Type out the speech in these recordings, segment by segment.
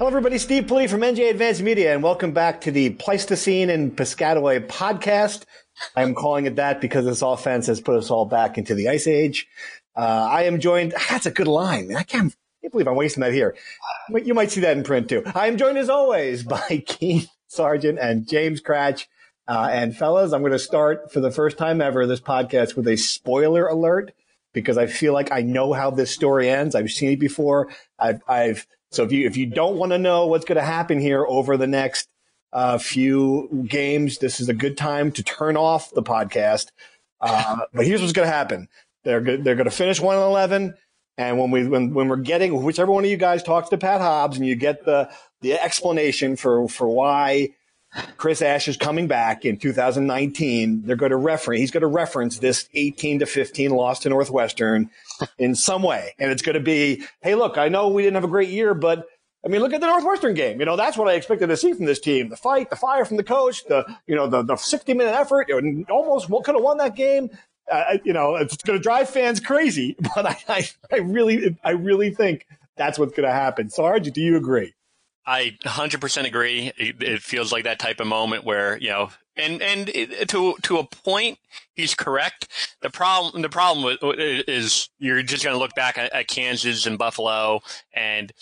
Hello, everybody. Steve Politi from NJ Advance Media, and welcome back to the Pleistocene and Piscataway podcast. I'm calling it that because this offense has put us all back into the Ice Age. Uh, I am joined. That's a good line. I can't, can't believe I'm wasting that here. You might see that in print too. I am joined as always by Keith Sargeant and James Kratch. Uh, and fellas, I'm going to start for the first time ever this podcast with a spoiler alert because I feel like I know how this story ends. I've seen it before. I've, I've so if you if you don't want to know what's going to happen here over the next uh, few games, this is a good time to turn off the podcast. Uh, but here's what's going to happen: they're go- they're going to finish one and eleven, and when we when when we're getting whichever one of you guys talks to Pat Hobbs and you get the the explanation for for why Chris Ash is coming back in 2019. They're going to reference, he's going to reference this 18 to 15 loss to Northwestern in some way. And it's going to be, Hey, look, I know we didn't have a great year, but I mean, look at the Northwestern game. You know, that's what I expected to see from this team. The fight, the fire from the coach, the, you know, the, the 60 minute effort and almost could have won that game. Uh, you know, it's going to drive fans crazy, but I, I, I really, I really think that's what's going to happen. Sarge, do you agree? I 100% agree. It, it, feels like that type of moment where, you know, and, and it, to, to a point, he's correct. The problem, the problem is you're just going to look back at, at, Kansas and Buffalo and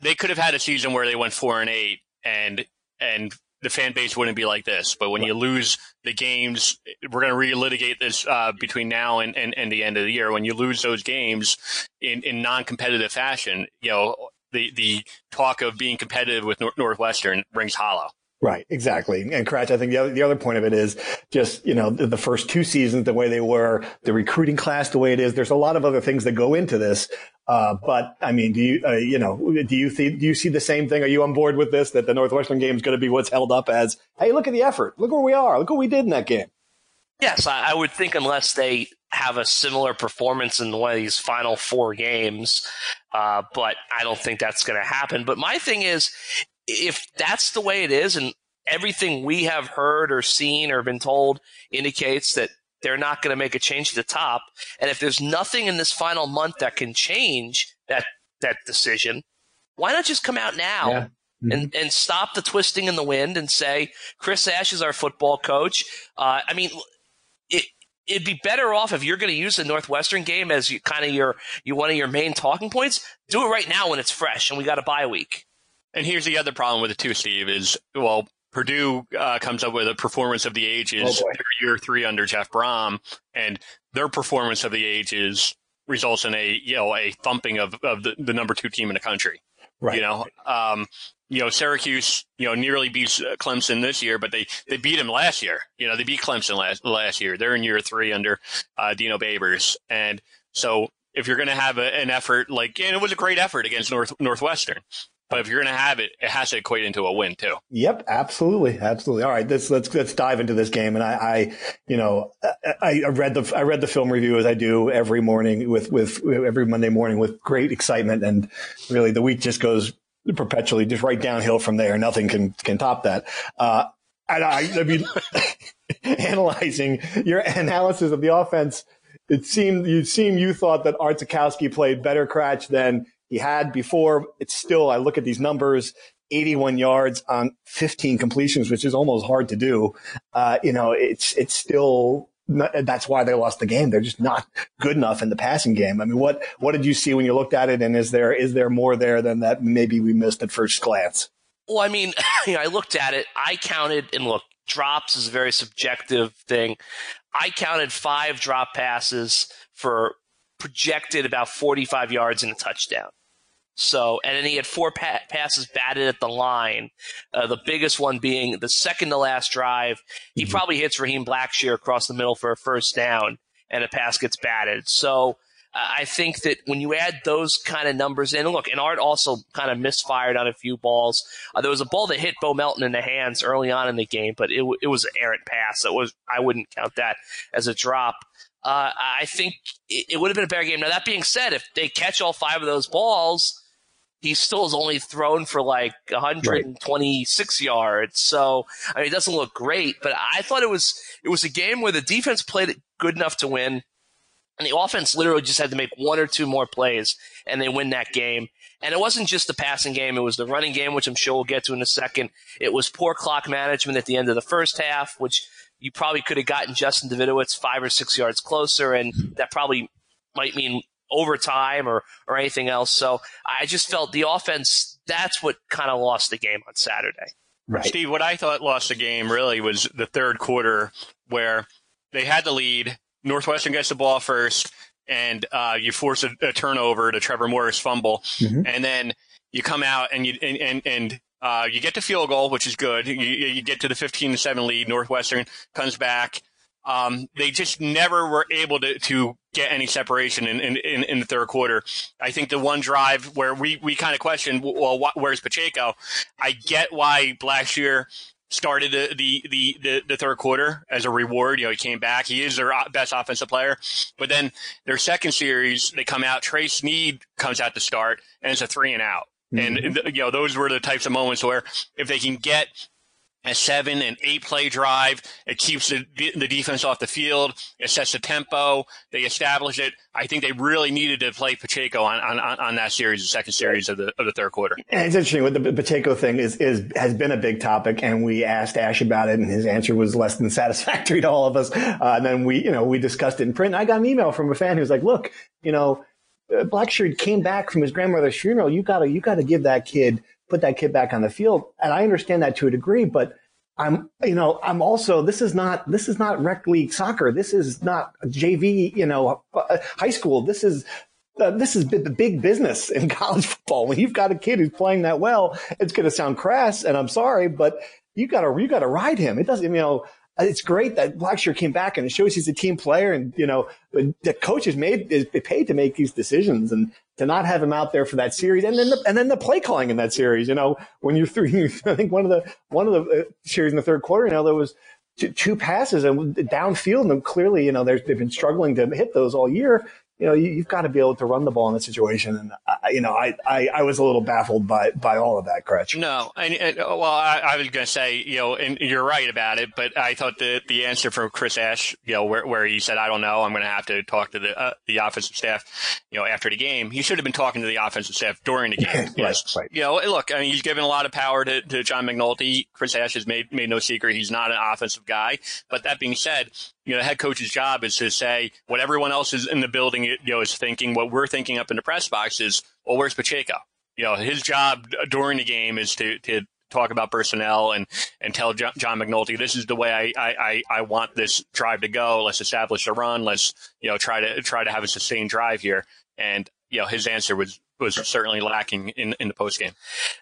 they could have had a season where they went four and eight and, and the fan base wouldn't be like this. But when you lose the games, we're going to relitigate this uh, between now and, and, and, the end of the year. When you lose those games in, in non-competitive fashion, you know, the the talk of being competitive with Northwestern rings hollow. Right, exactly. And Kratch, I think the other, the other point of it is just, you know, the, the, first two seasons, the way they were, the recruiting class, the way it is. There's a lot of other things that go into this. Uh, but I mean, do you, uh, you know, do you see, do you see the same thing? Are you on board with this? That the Northwestern game is going to be what's held up as, Hey, look at the effort. Look where we are. Look what we did in that game. Yes, I, I would think unless they have a similar performance in one of these final four games, uh, but I don't think that's going to happen. But my thing is, if that's the way it is, and everything we have heard or seen or been told indicates that they're not going to make a change to the top, and if there's nothing in this final month that can change that that decision, why not just come out now? Yeah. Mm-hmm. and, and stop the twisting in the wind and say Chris Ash is our football coach. Uh, I mean, it, it'd be better off if you're going to use the Northwestern game as you, kind of your you one of your main talking points. Do it right now when it's fresh and we got a bye week. And here's the other problem with it too, Steve. Is well, Purdue uh, comes up with a performance of the ages oh year three under Jeff Brohm, and their performance of the ages results in a you know a thumping of, of the, the number two team in the country. Right. You know, um, you know, Syracuse, you know, nearly beats uh, Clemson this year, but they, they beat him last year. You know, they beat Clemson last, last year. They're in year three under uh, Dino Babers. And so if you're going to have a, an effort like, and it was a great effort against North, Northwestern. But if you're going to have it, it has to equate into a win too. Yep, absolutely, absolutely. All right, let's let's let's dive into this game. And I, I you know, I, I, read the I read the film review as I do every morning with with every Monday morning with great excitement, and really the week just goes perpetually just right downhill from there. Nothing can can top that. Uh, and I, I mean, analyzing your analysis of the offense, it seemed you seem you thought that Art Sitkowski played better Kratch than he had before. It's still I look at these numbers. 81 yards on 15 completions, which is almost hard to do. Uh, you know, it's, it's still, that's why they lost the game. They're just not good enough in the passing game. I mean, what, what did you see when you looked at it? And is there, is there more there than that maybe we missed at first glance? Well, I mean, you know, I looked at it, I counted, and look, drops is a very subjective thing. I counted five drop passes for projected about 45 yards and a touchdown. So, and then he had four pa- passes batted at the line. Uh, the biggest one being the second to last drive. He mm-hmm. probably hits Raheem Blackshear across the middle for a first down, and a pass gets batted. So, uh, I think that when you add those kind of numbers in, look, and Art also kind of misfired on a few balls. Uh, there was a ball that hit Bo Melton in the hands early on in the game, but it, it was an errant pass. It was I wouldn't count that as a drop. Uh, I think it, it would have been a better game. Now that being said, if they catch all five of those balls, he still is only thrown for like 126 right. yards. So I mean, it doesn't look great, but I thought it was it was a game where the defense played it good enough to win, and the offense literally just had to make one or two more plays, and they win that game. And it wasn't just the passing game; it was the running game, which I'm sure we'll get to in a second. It was poor clock management at the end of the first half, which you probably could have gotten Justin Davidovicz five or six yards closer, and that probably might mean overtime or, or anything else. So I just felt the offense, that's what kind of lost the game on Saturday. Right. Steve, what I thought lost the game really was the third quarter where they had the lead. Northwestern gets the ball first, and uh, you force a, a, turnover to Trevor Morris fumble, mm-hmm. and then you come out and you and and, and uh, you get the field goal, which is good. You, you get to the 15 to 7 lead. Northwestern comes back um, they just never were able to, to get any separation in, in, in, the third quarter. I think the one drive where we, we kind of questioned, well, what, where's Pacheco? I get why Blackshear started the, the, the, the, the third quarter as a reward. You know, he came back. He is their best offensive player. But then their second series, they come out. Trey Sneed comes out to start, and it's a three and out. Mm-hmm. And, you know, those were the types of moments where if they can get a seven and eight play drive. It keeps the, the defense off the field. It sets the tempo. They establish it. I think they really needed to play Pacheco on, on, on that series, the second series of the of the third quarter. And it's interesting with the Pacheco thing is is has been a big topic, and we asked Ash about it, and his answer was less than satisfactory to all of us. Uh, and then we you know we discussed it in print. I got an email from a fan who was like, "Look, you know." Uh, Blackshear came back from his grandmother's funeral. You gotta, you gotta give that kid put that kid back on the field. And I understand that to a degree, but I'm, you know, I'm also, this is not, this is not rec league soccer. This is not JV, you know, high school. This is, uh, this is the big business in college football. When you've got a kid who's playing that well, it's going to sound crass and I'm sorry, but you gotta, you gotta ride him. It doesn't, you know, it's great that Blackshear came back and it shows he's a team player and, you know, the coach is made, is paid to make these decisions and to not have him out there for that series and then the, and then the play calling in that series, you know, when you threw, I think one of the, one of the uh, series in the third quarter, you know, there was two, two passes and downfield and clearly, you know, they've been struggling to hit those all year you know, you, have got to be able to run the ball in that situation. And I, you know, I, I, I, was a little baffled by by all of that, Kratch. No, and, and well, I, I was going to say, you know, and you're right about it, but I thought the the answer from Chris Ash, you know, where where he said, I don't know, I'm going to have to talk to the uh, the offensive staff, you know, after the game. He should have been talking to the offensive staff during the game. yes, right. You know, look, I mean, he's given a lot of power to, to John McNulty. Chris Ash has made made no secret he's not an offensive guy. But that being said, you know, the head coach's job is to say what everyone else is in the building, you know, is thinking. What we're thinking up in the press box is, well, where's Pacheco? You know, his job during the game is to, to talk about personnel and, and tell John, McNulty, this is the way I, I, I want this drive to go. Let's establish a run. Let's, you know, try to, try to have a sustained drive here. And, you know, his answer was, was certainly lacking in, in the post game.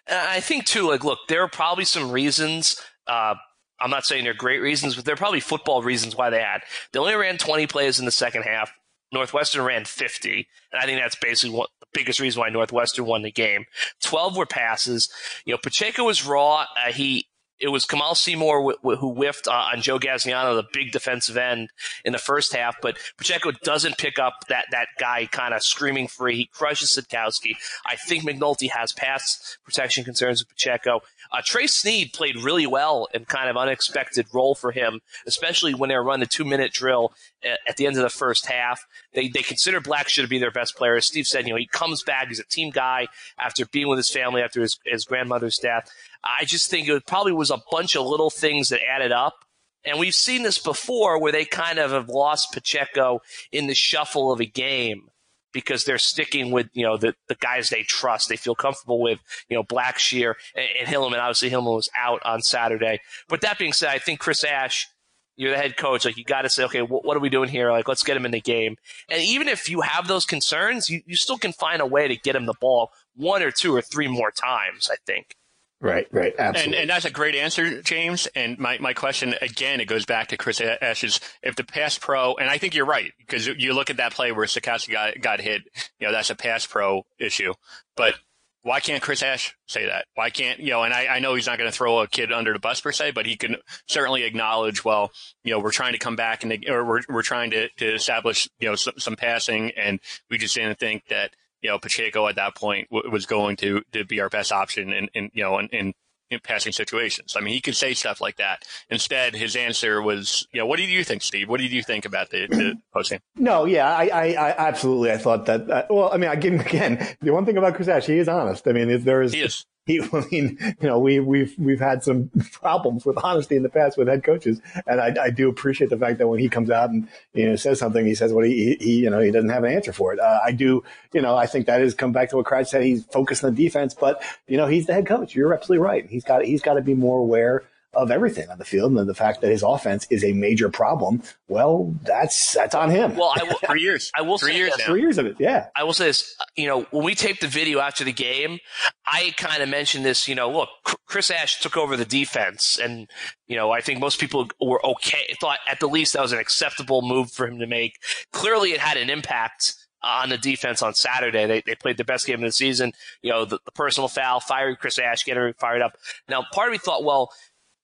I think too, like, look, there are probably some reasons, uh, I'm not saying they're great reasons, but they're probably football reasons why they had. They only ran 20 plays in the second half. Northwestern ran 50, and I think that's basically what the biggest reason why Northwestern won the game. 12 were passes. You know, Pacheco was raw. Uh, he it was Kamaal Seymour who whiffed uh, on Joe Gaziano, the big defensive end, in the first half. But Pacheco doesn't pick up that that guy kind of screaming free. He crushes Sitkowski. I think McNulty has pass protection concerns with Pacheco. Uh, Trey Sneed played really well in kind of unexpected role for him, especially when they running the two minute drill at, at, the end of the first half. They they consider Blackshear to be their best player. As Steve said, you know, he comes back. He's a team guy after being with his family after his, his grandmother's death. I just think it probably was a bunch of little things that added up. And we've seen this before where they kind of have lost Pacheco in the shuffle of a game because they're sticking with you know the, the guys they trust, they feel comfortable with. You know, Blackshear and, and Hilliman. Obviously, Hilliman was out on Saturday. But that being said, I think Chris Ash. You're the head coach. Like you got to say, okay, what, what, are we doing here? Like, let's get him in the game. And even if you have those concerns, you, you still can find a way to get him the ball one or two or three more times. I think. Right, right, absolutely. And, and that's a great answer, James. And my, my question again, it goes back to Chris Ash's. If the pass pro, and I think you're right because you look at that play where Sitkowski got got hit, you know that's a pass pro issue. But why can't Chris Ash say that? Why can't you know? And I, I know he's not going to throw a kid under the bus per se, but he can certainly acknowledge, well, you know, we're trying to come back and or we're we're trying to to establish you know some, some passing, and we just didn't think that you know, Pacheco at that point w- was going to, to be our best option in, in you know, in, in, in, passing situations. I mean, he could say stuff like that. Instead, his answer was, you know, what do you think, Steve? What did you think about the, the posting? No, yeah, I, I, I, absolutely. I thought that, uh, well, I mean, I give him again, the one thing about Chris Ash, he is honest. I mean, there is, he is he, I mean, you know, we, we've, we've had some problems with honesty in the past with head coaches. And I, I do appreciate the fact that when he comes out and, you know, says something, he says what he, he, you know, he doesn't have an answer for it. Uh, I do, you know, I think that is come back to what Kratch said. He's focused on defense, but, you know, he's the head coach. You're absolutely right. He's got, he's got to be more aware of everything on the field, and the fact that his offense is a major problem. Well, that's that's on him. Well, I will, three years. I will three say years. This. Three years of it. Yeah. I will say this. You know, when we taped the video after the game, I kind of mentioned this. You know, look, Chris Ash took over the defense, and you know, I think most people were okay. Thought at the least that was an acceptable move for him to make. Clearly, it had an impact on the defense on Saturday. They, they played the best game of the season. You know, the, the personal foul, firing Chris Ash, getting fired up. Now, part of me thought, well,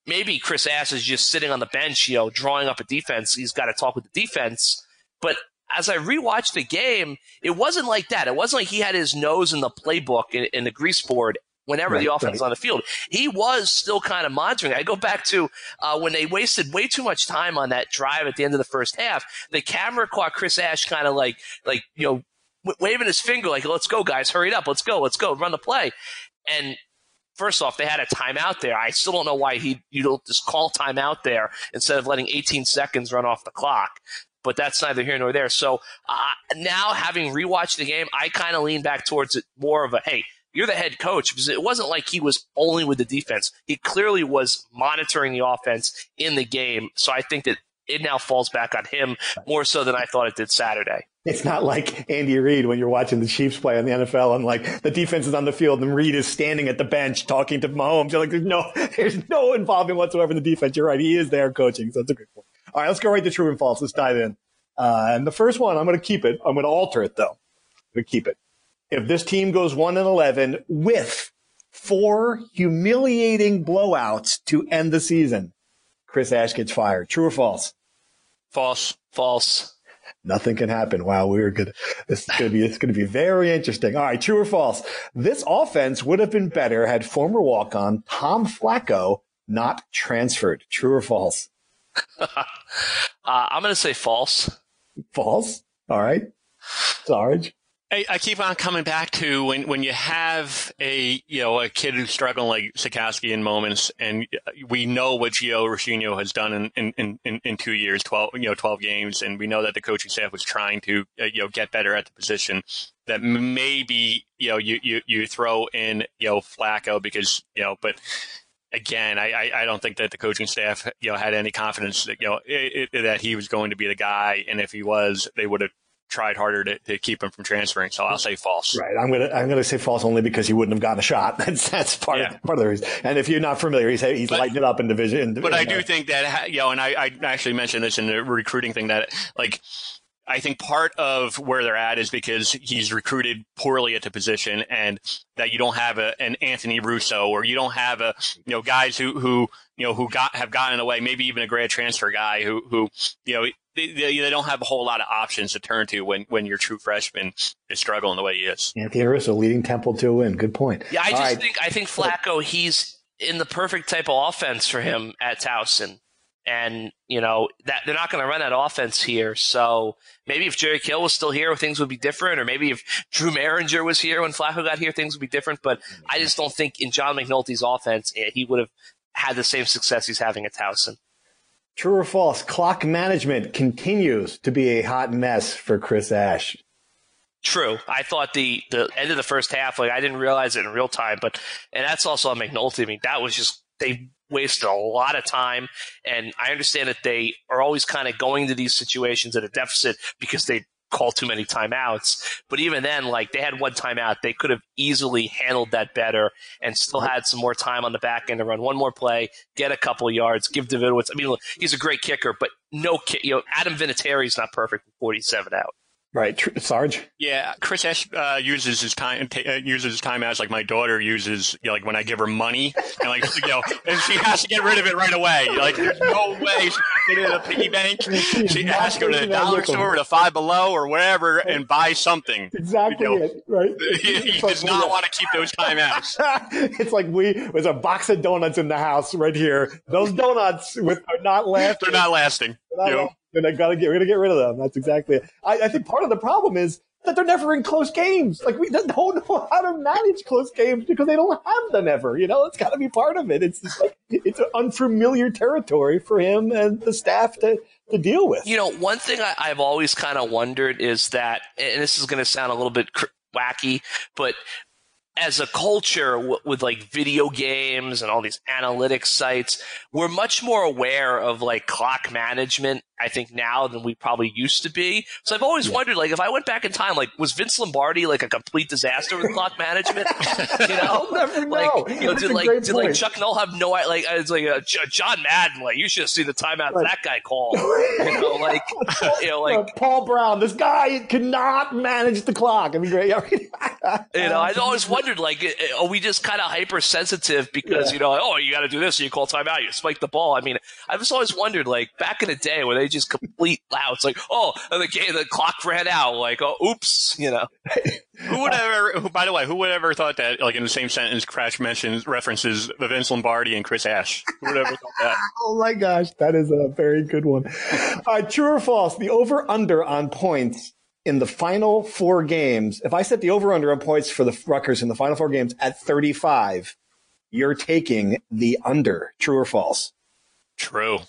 maybe Chris Ash is just sitting on the bench, you know, drawing up a defense. He's got to talk with the defense. But as I rewatched the game, it wasn't like that. It wasn't like he had his nose in the playbook in, in the grease board whenever right, the offense right. was on the field. He was still kind of monitoring. I go back to uh, when they wasted way too much time on that drive at the end of the first half. The camera caught Chris Ash kind of like, like you know, w- waving his finger like, "Let's go, guys, hurry it up, let's go, let's go, run the play." And first off, they had a timeout there. I still don't know why he you don't just call timeout there instead of letting 18 seconds run off the clock. But that's neither here nor there. So uh, now, having rewatched the game, I kind of lean back towards it more of a hey, you're the head coach because it wasn't like he was only with the defense. He clearly was monitoring the offense in the game. So I think that it now falls back on him more so than I thought it did Saturday. It's not like Andy Reid when you're watching the Chiefs play in the NFL and like the defense is on the field and Reid is standing at the bench talking to Mahomes. You're like, there's no, there's no involvement whatsoever in the defense. You're right. He is there coaching. So that's a great point. All right. Let's go right to true and false. Let's dive in. Uh, and the first one, I'm going to keep it. I'm going to alter it though. I'm going to keep it. If this team goes one and 11 with four humiliating blowouts to end the season, Chris Ash gets fired. True or false? False. False. Nothing can happen. Wow, we are good. This is going to be, it's going to be very interesting. All right. True or false? This offense would have been better had former walk on Tom Flacco not transferred. True or false? uh, I'm going to say false. False. All right. Sarge. I, I, keep on coming back to when, when you have a you know a kid who's struggling like Sitkowski in moments, and we know what Gio Rescigno has done in, in, in, in, two years, twelve you know twelve games, and we know that the coaching staff was trying to uh, you know get better at the position. That maybe you know you, you, you throw in you know Flacco because you know, but again, I, I don't think that the coaching staff you know had any confidence that you know it, it, that he was going to be the guy, and if he was, they would have tried harder to, to keep him from transferring. So I'll say false. Right. I'm gonna I'm gonna say false only because he wouldn't have gotten a shot. That's that's part yeah. of part of the reason. And if you're not familiar, he's he's but, lighting it up in division. In, but in, I do uh, think that you know, and I, I actually mentioned this in the recruiting thing that like. I think part of where they're at is because he's recruited poorly at the position and that you don't have a, an Anthony Russo or you don't have a, you know, guys who, who, you know, who got, have gotten away, maybe even a grad transfer guy who, who, you know, they, they, they, don't have a whole lot of options to turn to when, when your true freshman is struggling the way he is. Anthony Russo leading Temple to a win. Good point. Yeah, I All just right. think I think Flacco he's in the perfect type of offense for him at Towson. And, you know, that they're not going to run that offense here. So maybe if Jerry Kill was still here, things would be different. Or maybe if Drew Mehringer was here when Flacco got here, things would be different. But I just don't think in John McNulty's offense, eh, he would have had the same success he's having at Towson. True or false? Clock management continues to be a hot mess for Chris Ash. True. I thought the, the end of the first half, like I didn't realize it in real time, but and that's also on McNulty. I mean, that was just they wasted a lot of time. And I understand that they are always kind of going to these situations at a deficit because they call too many timeouts. But even then, like they had one timeout, they could have easily handled that better and still had some more time on the back end to run one more play, get a couple yards, give Davidovicz. I mean, look, he's a great kicker, but no, kick. you know, Adam Vinatieri is not perfect with 47 out. Right, Sarge. Yeah, Chris uh, uses his time t- uh, uses his time as like my daughter uses you know, like when I give her money and like you know and she has to get rid of it right away. Like there's no way she can get it in a piggy bank. She has to go to the dollar store or the Five Below or wherever and buy something. Exactly you know, it, right? He, he does not want to keep those timeouts. it's like we there's a box of donuts in the house right here. Those donuts with are not lasting. They're not lasting. They're not you know? And I gotta get, we're gonna get rid of them. That's exactly it. I, I think part of the problem is that they're never in close games. Like we don't know how to manage close games because they don't have them ever. You know, it's got to be part of it. It's just like it's an unfamiliar territory for him and the staff to to deal with. You know, one thing I, have always kind of wondered is that, and this is going to sound a little bit cr- wacky, but as a culture w- with like video games and all these analytics sites, we're much more aware of like clock management I think now than we probably used to be. So I've always yeah. wondered, like, if I went back in time, like, was Vince Lombardi like a complete disaster with clock management? you know, never know. Like, you know, did like did point. like Chuck Noll have no like it's like a, John Madden, like you should have seen the timeout right. that guy called. you know, like you know, like uh, Paul Brown, this guy could not manage the clock. I mean, great. you know, I've always wondered, like, are we just kind of hypersensitive because yeah. you know, oh, you got to do this, you call timeout, you spike the ball. I mean, I've just always wondered, like, back in the day, where they they just complete loud. It's like, oh, the game, the clock ran out. Like, oh, oops, you know. who would ever? Who, by the way, who would ever thought that? Like in the same sentence, Kratch mentions references Vince Lombardi and Chris Ash. Who would ever thought that? oh my gosh, that is a very good one. Uh, true or false? The over under on points in the final four games. If I set the over under on points for the Rutgers in the final four games at thirty five, you're taking the under. True or false? True.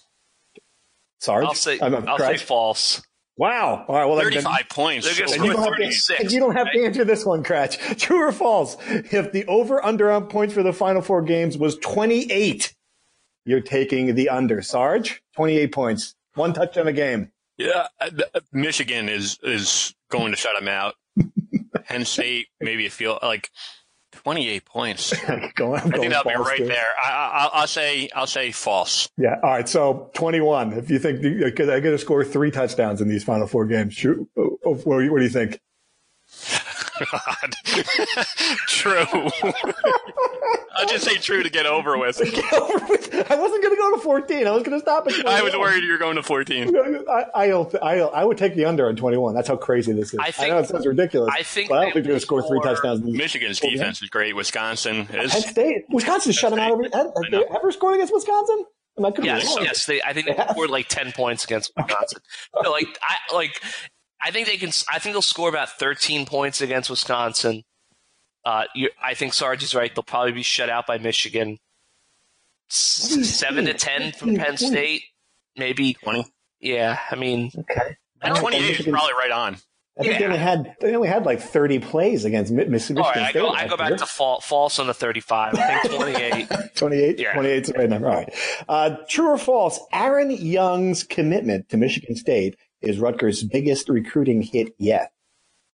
Sarge? I'll say, I'm, I'll say false. Wow. All right. Well, 35 then, points. And you, to, and you, don't have to answer this one, Kratch. True or false? If the over under on points for the final four games was 28, you're taking the under. Sarge? 28 points. One touchdown a game. Yeah. Uh, uh, Michigan is, is going to shut them out. Penn State, maybe it feel like 28 points. Go I think that'll be right too. there. I, will say I'll say false. Yeah. All right. So 21. If you think uh, I get to score three touchdowns in these final four games, uh, uh, what do you think? God. true. I'll just say true to get over with. Get over with. I wasn't going to go to 14. I was going to stop at I was worried you were going to 14. I, I, I, I, would take the under on 21. That's how crazy this is. I, think, I know it sounds ridiculous. I think I don't think they're going to score three touchdowns. Michigan's defense is great. Wisconsin is. Penn State. Wisconsin shut them out. Every, have they ever scored against Wisconsin? yes, yes. They, I think they, they scored like ten points against Wisconsin. Okay. No, like, I like I think they can. I think they'll score about 13 points against Wisconsin. Uh, I think Sarge is right. They'll probably be shut out by Michigan. Seven to ten from Penn State, maybe 20. Yeah, I mean, okay. At 28 is probably right on. I think yeah. they only had they only had like 30 plays against Michigan All right, I go, I go back to fall, false on the 35. I think 28. 28? Yeah. 28 is the right number. All right. Uh, true or false? Aaron Young's commitment to Michigan State is Rutgers' biggest recruiting hit yet.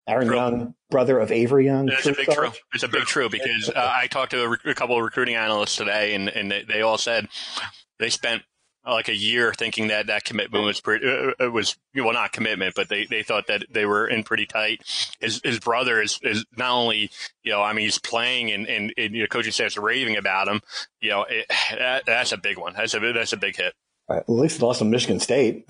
Aaron true. Young, brother of Avery Young. It's a big true. It's a big true because uh, I talked to a, rec- a, couple of recruiting analysts today, and, and they, they, all said they spent uh, like a year thinking that that commitment was pretty. Uh, uh, it was well, not commitment, but they, they thought that they were in pretty tight. His his brother is is not only you know I mean he's playing and and, and you know, coaching staff's raving about him. You know it, that, that's a big one. That's a that's a big hit. At least he lost to Michigan State.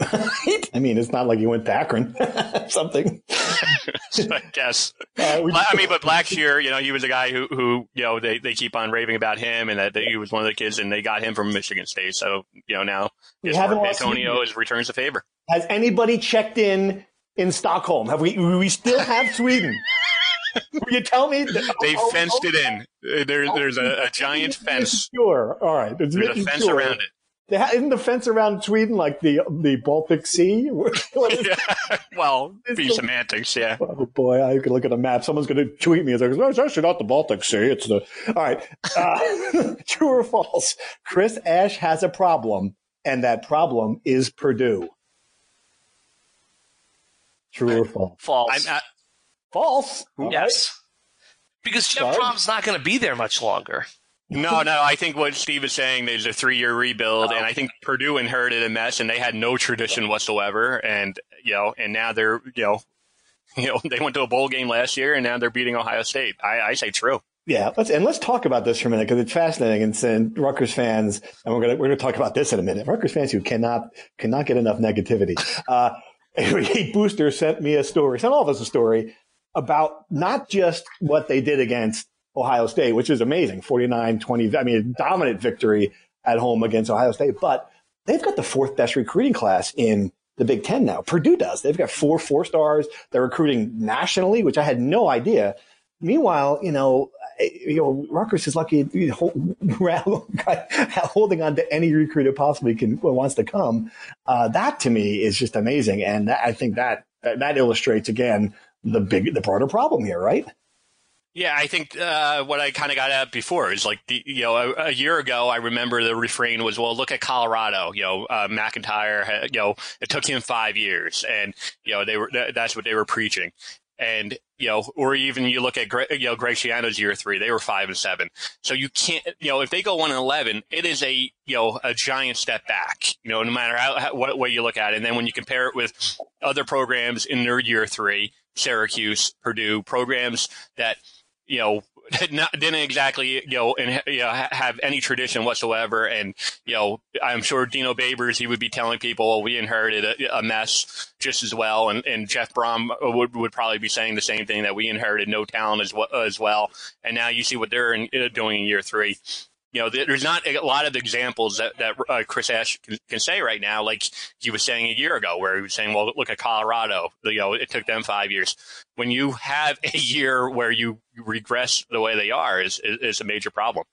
I mean, it's not like he went to Akron something. I guess. Uh, I mean, but Blackshear, you know, he was a guy who, who you know, they, they keep on raving about him and that, that he was one of the kids and they got him from Michigan State. So, you know, now Dantonio is returns the favor. Has anybody checked in in Stockholm? Have we, we still have Sweden? Will you tell me? That, they oh, fenced oh, it in. There, there's a, a giant fence. Sure. All right. There's a fence sure. around it. Isn't the fence around Sweden like the the Baltic Sea? yeah. Well, be semantics, yeah. Oh boy, I could look at a map. Someone's going to tweet me. It's, like, it's actually not the Baltic Sea. It's the all right. Uh, true or false? Chris Ash has a problem, and that problem is Purdue. True or false? False. I'm, false. yes. Right. Because Jeff Brohm's not going to be there much longer. No, no. I think what Steve is saying is a three-year rebuild, oh. and I think Purdue inherited a mess, and they had no tradition whatsoever, and you know, and now they're you know, you know, they went to a bowl game last year, and now they're beating Ohio State. I, I say true. Yeah, let's and let's talk about this for a minute because it's fascinating. And, and Rutgers fans, and we're gonna we're gonna talk about this in a minute. Rutgers fans who cannot cannot get enough negativity. Uh, Kate Booster sent me a story, sent all of us a story about not just what they did against Ohio State, which is amazing 49 20. I mean, dominant victory at home against Ohio State, but they've got the fourth best recruiting class in the Big Ten now. Purdue does. They've got four four stars. They're recruiting nationally, which I had no idea. Meanwhile, you know, you know, Rutgers is lucky you know, holding on to any recruit who possibly can wants to come. Uh, that to me is just amazing, and I think that that illustrates again the big, the broader problem here, right? Yeah, I think uh, what I kind of got at before is like the, you know a, a, year ago I remember the refrain was well look at Colorado you know uh, MacIntyre you know it took him five years and you know they were that's what they were preaching. And you know or even you look at you know Greg Schiano's year three they were five and seven. So you can't you know if they go one and eleven it is a you know a giant step back you know no matter how, how what way you look at it. And then when you compare it with other programs in their year three Syracuse Purdue programs that you know, not, didn't exactly, you know, and you know, have any tradition whatsoever. And, you know, I'm sure Dino Babers, he would be telling people, well, we inherited a, a mess just as well. And, and Jeff Brohm would, would probably be saying the same thing that we inherited no talent as, well as well. And now you see what they're in, doing in year three you know, there's not a lot of examples that, that uh, Chris Ash can, can, say right now, like he was saying a year ago, where he was saying, well, look at Colorado. You know, it took them five years. When you have a year where you regress the way they are is, is, is a major problem.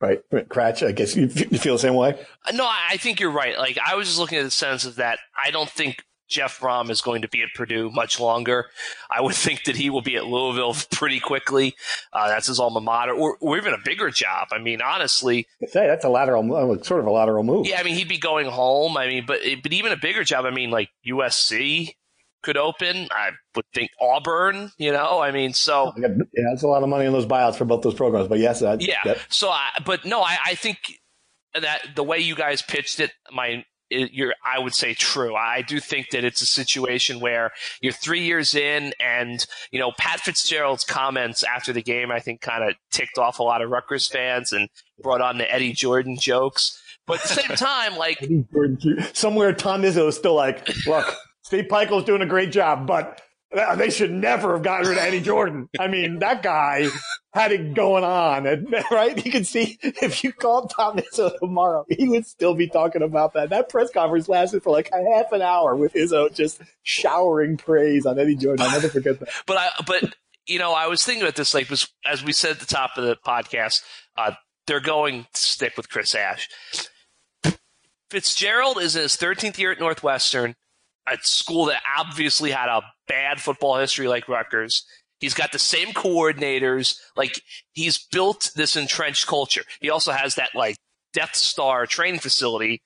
Right. Kratch, I guess you feel the same way? No, I think you're right. Like, I was just looking at the sense of that I don't think Jeff Brohm is going to be at Purdue much longer. I would think that he will be at Louisville pretty quickly. Uh, that's his alma mater, or, or, even a bigger job. I mean, honestly, say that's a lateral, uh, sort of a lateral move. Yeah, I mean, he'd be going home. I mean, but but even a bigger job. I mean, like USC could open. I would think Auburn. You know, I mean, so yeah, that's a lot of money in those buyouts for both those programs. But yes, yeah. That. So, I, but no, I, I think that the way you guys pitched it, my you're, I would say true. I do think that it's a situation where you're three years in and, you know, Pat Fitzgerald's comments after the game, I think kind of ticked off a lot of Rutgers fans and brought on the Eddie Jordan jokes. But at the same time, like somewhere Tom Izzo is still like, look, Steve Pikiell's doing a great job, but they should never have gotten rid of Eddie Jordan. I mean, that guy had it going on, right? You can see if you called Tom Izzo tomorrow, he would still be talking about that. That press conference lasted for like a half an hour with Izzo just showering praise on Eddie Jordan. I'll never forget that. but I, but you know, I was thinking about this, like, as we said at the top of the podcast, uh, they're going to stick with Chris Ash. Fitzgerald is in his 13th year at Northwestern a school that obviously had a bad football history like Rutgers. He's got the same coordinators. Like he's built this entrenched culture. He also has that like Death Star training facility,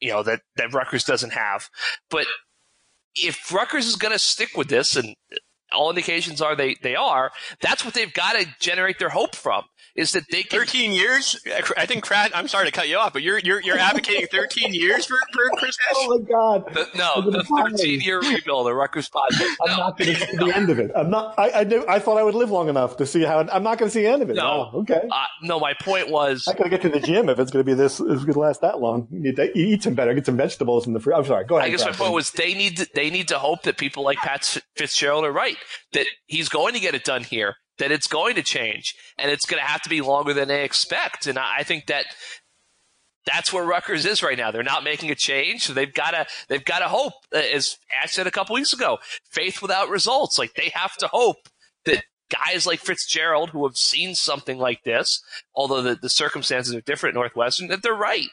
you know, that, that Rutgers doesn't have. But if Rutgers is going to stick with this, and all indications are they, they are, that's what they've got to generate their hope from is that they can 13 years. I think Pratt. I'm sorry to cut you off, but you're you're you're advocating 13 years for, for Chris Ash. Oh my God! The, no, the 13 year rebuild, the Rutgers podcast. I'm not going to see the end of it. I'm not. I I, knew, I thought I would live long enough to see how. I'm not going to see the end of it. No, oh, okay. Uh, no, my point was I got to get to the gym if it's going to be this. It's going to last that long. You need to eat some better. Get some vegetables in the fridge. I'm sorry. Go ahead. I guess Pratt. my point was they need to, they need to hope that people like Pat Fitzgerald are right. That he's going to get it done here, that it's going to change, and it's going to have to be longer than they expect. And I think that that's where Rutgers is right now. They're not making a change, so they've got to they've got to hope. Uh, as Ash said a couple weeks ago, faith without results. Like they have to hope that guys like Fitzgerald, who have seen something like this, although the, the circumstances are different at Northwestern, that they're right.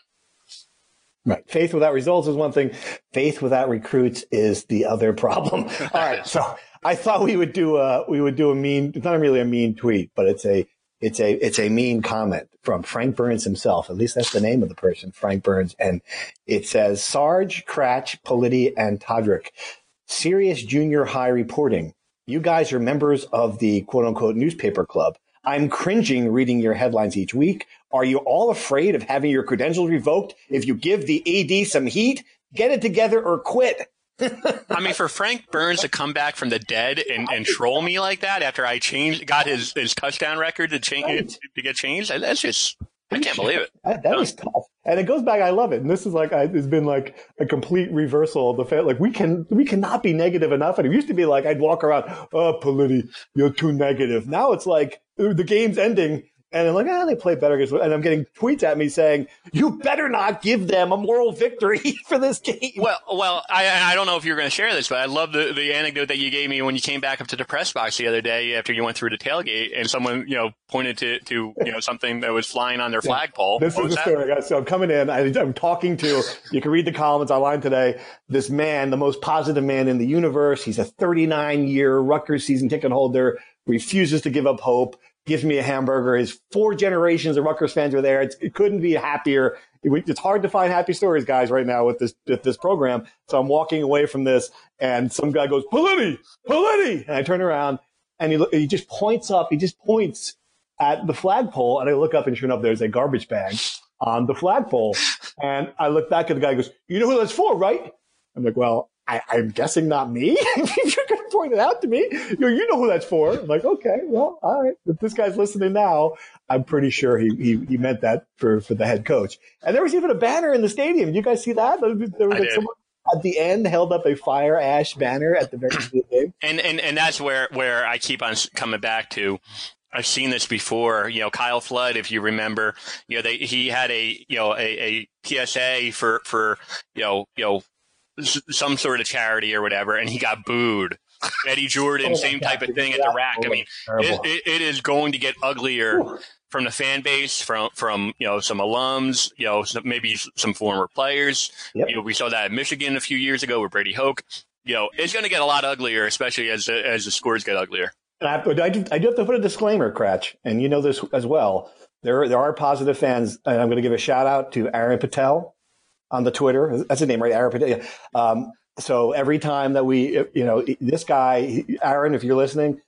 Right. Faith without results is one thing. Faith without recruits is the other problem. All right. So I thought we would do a we would do a mean. Not really a mean tweet, but it's a it's a it's a mean comment from Frank Burns himself. At least that's the name of the person, Frank Burns, and it says Sarge, Kratch, Politi, and Todrick. Serious junior high reporting. You guys are members of the quote unquote newspaper club. I'm cringing reading your headlines each week. Are you all afraid of having your credentials revoked if you give the AD some heat? Get it together or quit. I mean, for Frank Burns to come back from the dead and, and troll me like that after I changed, got his, his touchdown record to change right. to get changed, that's just I can't believe it. That, that was tough, and it goes back. I love it, and this is like I, it's been like a complete reversal of the fact. Like we can we cannot be negative enough. And it used to be like I'd walk around, oh, Politi, you're too negative. Now it's like the game's ending, and I'm like, ah, they play better. And I'm getting tweets at me saying, you better not give them a moral victory for this game. Well, well, I, I don't know if you're going to share this, but I love the, the anecdote that you gave me when you came back up to the press box the other day after you went through the tailgate and someone, you know, pointed to, to you know, something that was flying on their yeah. flagpole. This what is the story, guys. So I'm coming in. I, I'm talking to, you can read the comments online today. This man, the most positive man in the universe. He's a 39 year Rutgers season ticket holder, refuses to give up hope gives me a hamburger. His four generations of Rutgers fans are there. It's, it couldn't be happier. It, it's hard to find happy stories, guys, right now with this with this program. So I'm walking away from this, and some guy goes, "Politi, Politi," and I turn around, and he he just points up. He just points at the flagpole, and I look up, and sure enough, there's a garbage bag on the flagpole. And I look back at the guy. Goes, "You know who that's for, right?" I'm like, "Well, I, am guessing not me. if you're going to point it out to me, you know, you know who that's for. I'm like, okay, well, all right. If this guy's listening now, I'm pretty sure he, he, he meant that for, for the head coach. And there was even a banner in the stadium. Did you guys see that? There was like someone at the end held up a fire ash banner at the very end of the game. And, and, and that's where, where I keep on coming back to. I've seen this before. You know, Kyle Flood, if you remember, you know, they, he had a, you know, a, a PSA for, for, you know, you know, some sort of charity or whatever, and he got booed. Eddie Jordan, oh same type of thing at the RAC. I oh mean, it, it, it is going to get uglier Ooh. from the fan base, from from you know some alums, you know some, maybe some former players. Yep. You know, we saw that at Michigan a few years ago with Brady Hoke. You know, it's going to get a lot uglier, especially as as the scores get uglier. I, I, do, I do have to put a disclaimer, Kratch, and you know this as well. There, there are positive fans, and I'm going to give a shout out to Aaron Patel, on the Twitter. That's his name, right? Aaron Um, so every time that we, you know, this guy, Aaron, if you're listening,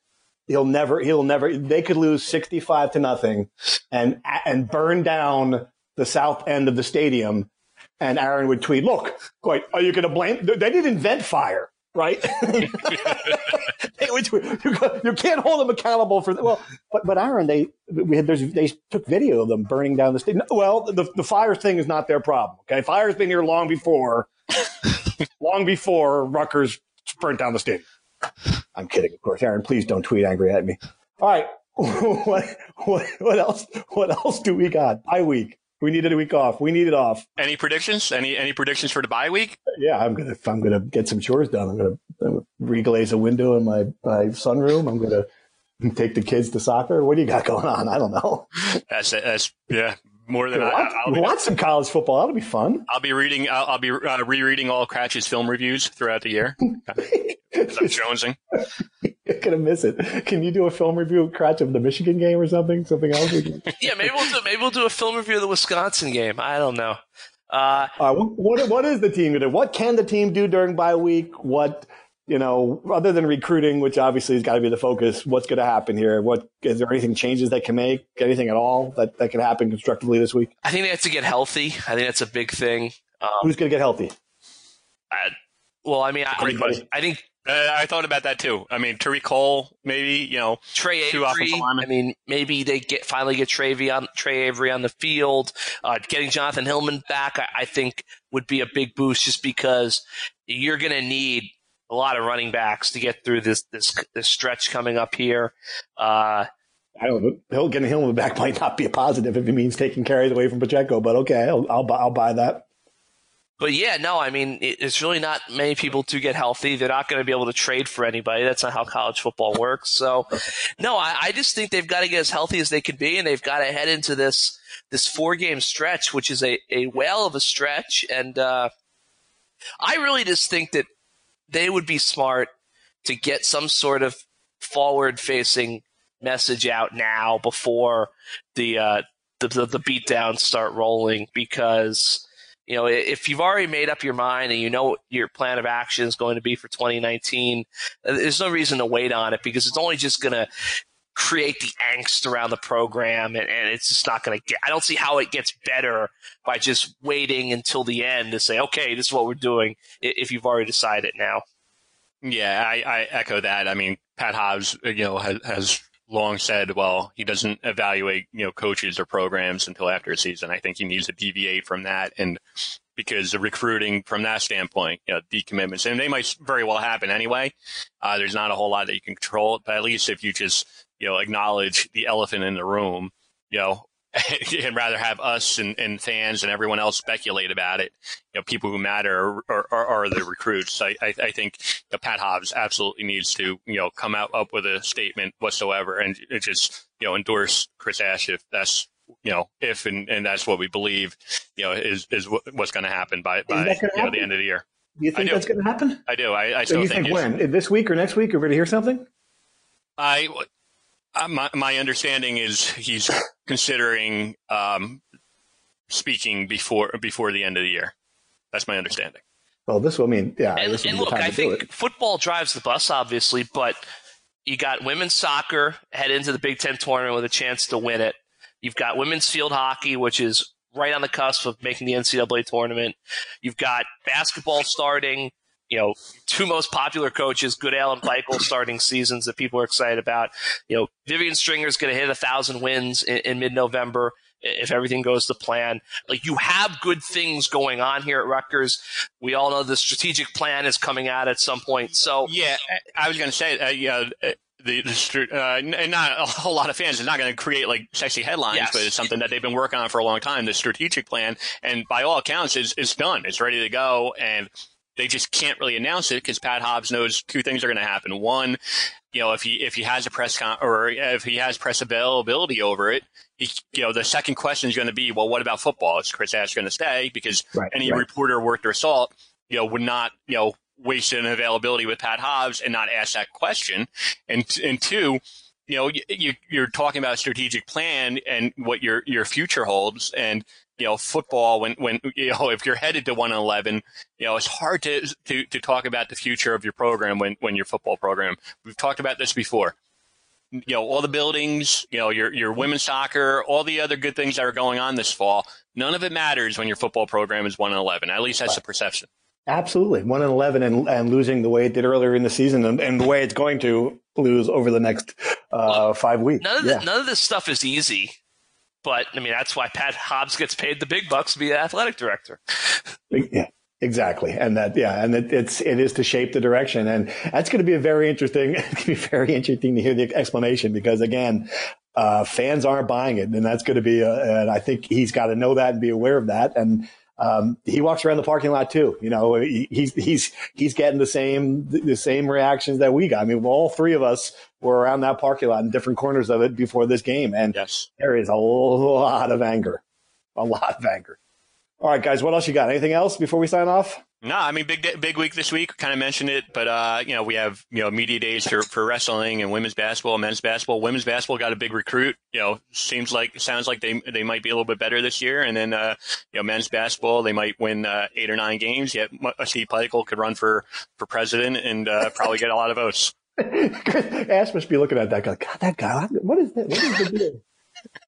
he'll never, he'll never, they could lose 65 to nothing and, and burn down the south end of the stadium. And Aaron would tweet, look, quite, are you going to blame? They didn't invent fire right? you can't hold them accountable for well, but but Aaron, they we had there's they took video of them burning down the state. Well, the the fire thing is not their problem. Okay, fire's been here long before, long before Rutgers burnt down the state. I'm kidding, of course. Aaron, please don't tweet angry at me. All right, what what what else? What else do we got? Bye week. We needed a week off. We need it off. Any predictions? Any any predictions for the bye week? Yeah, I'm gonna I'm gonna get some chores done. I'm gonna, I'm gonna reglaze a window in my my sunroom. I'm gonna take the kids to soccer. What do you got going on? I don't know. That's that's yeah more than I, want, I'll be, some college football. That'll be fun. I'll be reading. I'll, I'll be uh, rereading all Kratch's film reviews throughout the year. I'm jonesing. Gonna miss it. Can you do a film review of Kratch of the Michigan game or something? Something else? yeah, maybe we'll do. Maybe we'll do a film review of the Wisconsin game. I don't know. Uh, uh, what what is the team gonna do? What can the team do during bye week? What you know, other than recruiting, which obviously has got to be the focus, what's going to happen here? What is there anything changes that can make anything at all that that can happen constructively this week? I think they have to get healthy. I think that's a big thing. Um, Who's going to get healthy? I, well, I mean, I, I, think uh, I thought about that too. I mean, Tariq Cole, maybe you know, Trey Avery. I mean, maybe they get finally get Trey, on, Trey Avery on the field. Uh, getting Jonathan Hilliman back, I, I, think, would be a big boost, just because you're going to need a lot of running backs to get through this this this stretch coming up here. Uh, I don't. He'll getting him back might not be a positive if it means taking carries away from Pacheco, but okay, I'll I'll, I'll buy that. But yeah, no, I mean, it's really not many people to get healthy. They're not going to be able to trade for anybody. That's not how college football works. So, no, I, I just think they've got to get as healthy as they can be, and they've got to head into this this four game stretch, which is a, a whale of a stretch. And uh, I really just think that they would be smart to get some sort of forward facing message out now before the, uh, the, the, the beatdowns start rolling because you know, if you've already made up your mind and you know what your plan of action is going to be for 2019, uh, there's no reason to wait on it because it's only just going to create the angst around the program and, and it's just not going to get i don't see how it gets better by just waiting until the end to say okay this is what we're doing if you've already decided now. Yeah i, I echo that. I mean pat hobbs uh, you know has, has long said, well, he doesn't evaluate, you know, coaches or programs until after a season. I think he needs to deviate from that. And because recruiting from that standpoint, you know, decommitments, and they might very well happen anyway. Uh, there's not a whole lot that you can control, but at least if you just, you know, acknowledge the elephant in the room, you know, and rather have us and, and, fans and everyone else speculate about it. You know, people who matter are, are, are the recruits. I, I, I think you know, Pat Hobbs absolutely needs to, you know, come out up with a statement whatsoever and just, you know, endorse Chris Ash if that's, you know, if and, and that's what we believe, you know, is, is what's going to happen by, by you know, the end of the year. Do you think do. that's going to happen? I do. I, I so you think, think when? This week or next week? Are we going to hear something? I uh, my, my understanding is he's considering um, speaking before before the end of the year. That's my understanding. Well, this will mean, yeah. And, and look, I think football drives the bus, obviously, but you got women's soccer head into the Big Ten tournament with a chance to win it. You've got women's field hockey, which is right on the cusp of making the NCAA tournament. You've got basketball starting you know, two most popular coaches, Goodale and Pikiell, starting seasons that people are excited about. You know, Vivian Stringer is going to hit a thousand wins in, in mid-November if everything goes to plan. Like you have good things going on here at Rutgers. We all know the strategic plan is coming out at some point. So yeah, I was going to say, uh, yeah. Uh, the, the uh, and not a whole lot of fans is not going to create like sexy headlines, yes. but it's something that they've been working on for a long time. The strategic plan, and by all accounts, is is done. It's ready to go, and they just can't really announce it because Pat Hobbs knows two things are going to happen. One, you know, if he if he has a press con or if he has press availability over it, he, you know, the second question is going to be, well, what about football? Is Chris Ash going to stay? Because right, any right. reporter worth their salt, you know, would not, you know, waste an availability with Pat Hobbs and not ask that question. And and two, you know, you, you're talking about a strategic plan and what your your future holds, and you know, football when, when, you know, if you're headed to 1 11, you know, it's hard to, to, to talk about the future of your program when, when your football program. We've talked about this before. You know, all the buildings, you know, your, your women's soccer, all the other good things that are going on this fall. None of it matters when your football program is 1 11. At least that's the perception. Absolutely. 1 and 11 and, and losing the way it did earlier in the season and, and the way it's going to lose over the next uh, five weeks. None of, yeah. the, none of this stuff is easy. But I mean, that's why Pat Hobbs gets paid the big bucks to be an athletic director. yeah. Exactly, and that yeah, and it, it's it is to shape the direction, and that's going to be a very interesting. It's going to be very interesting to hear the explanation because again, uh, fans aren't buying it, and that's going to be. A, and I think he's got to know that and be aware of that, and um, he walks around the parking lot too. You know, he, he's he's he's getting the same the same reactions that we got. I mean, all three of us were around that parking lot in different corners of it before this game, and yes. there is a lot of anger, a lot of anger. All right, guys, what else you got? Anything else before we sign off? No, I mean big big week this week. Kind of mentioned it, but uh, you know we have you know media days for, for wrestling and women's basketball, men's basketball. Women's basketball got a big recruit. You know, seems like sounds like they they might be a little bit better this year. And then uh, you know men's basketball, they might win uh, eight or nine games. Yet Steve Pikiell could run for for president and uh, probably get a lot of votes. Ash must be looking at that guy. God, that guy. What is that? What is the deal?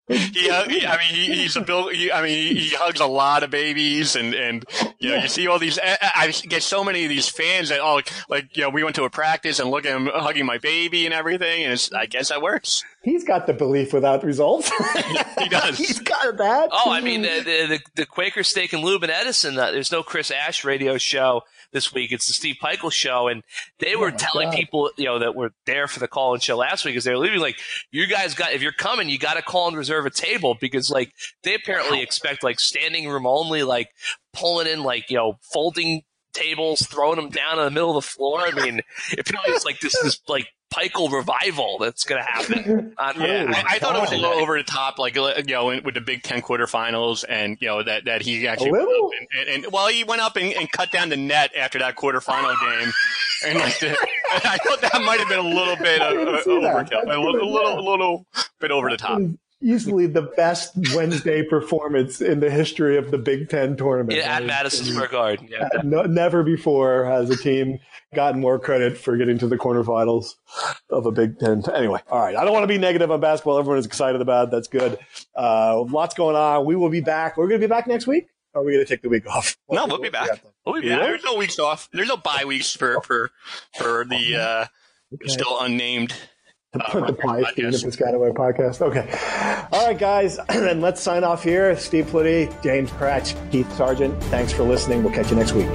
he, uh, he, I mean, he, he's a bill. He, I mean, he, he, hugs a lot of babies, and and you know, yeah. you see all these. I, I, get so many of these fans that all like you know, we went to a practice and look at him hugging my baby and everything, and I guess that works. He's got the belief without results. he does. He's got that. Oh, I mean, the the, the Quaker Steak and Lube and Edison. Uh, there's no Chris Ash radio show this week. It's the Steve Pikiell show, and they oh were oh telling God. people, you know, that were there for the call and show last week, as they were leaving, like, you guys got if you're coming, you got to call and reserve a table because, like, they apparently expect like standing room only, like pulling in like you know folding tables, throwing them down in the middle of the floor. I mean, it feels like this is like Pikiell revival that's going to happen. yeah, I, I, thought it was a little over the top, like you know, with the Big Ten quarterfinals, and you know that that he actually went and, and, and, well, he went up and, and, cut down the net after that quarterfinal game, and like the, I thought that might have been a little bit of, uh, overkill, a little, a little, a little bit over the top easily the best Wednesday performance in the history of the Big Ten tournament. Yeah, at Madison Square Garden. Yeah. No, never before has a team gotten more credit for getting to the quarterfinals of a Big Ten. Anyway, all right. I don't want to be negative on basketball. Everyone is excited about. It. That's good. Uh, lots going on. We will be back. We're going to be back next week. Or are we going to take the week off? no, we'll be back. We'll be back. There's no weeks off. There's no bye weeks for for for the uh, okay. still unnamed uh, the Pie Team, the Piscataway podcast. Okay. All right, guys. and let's sign off here. Steve Politi, James Kratch, Keith Sargeant. Thanks for listening. We'll catch you next week.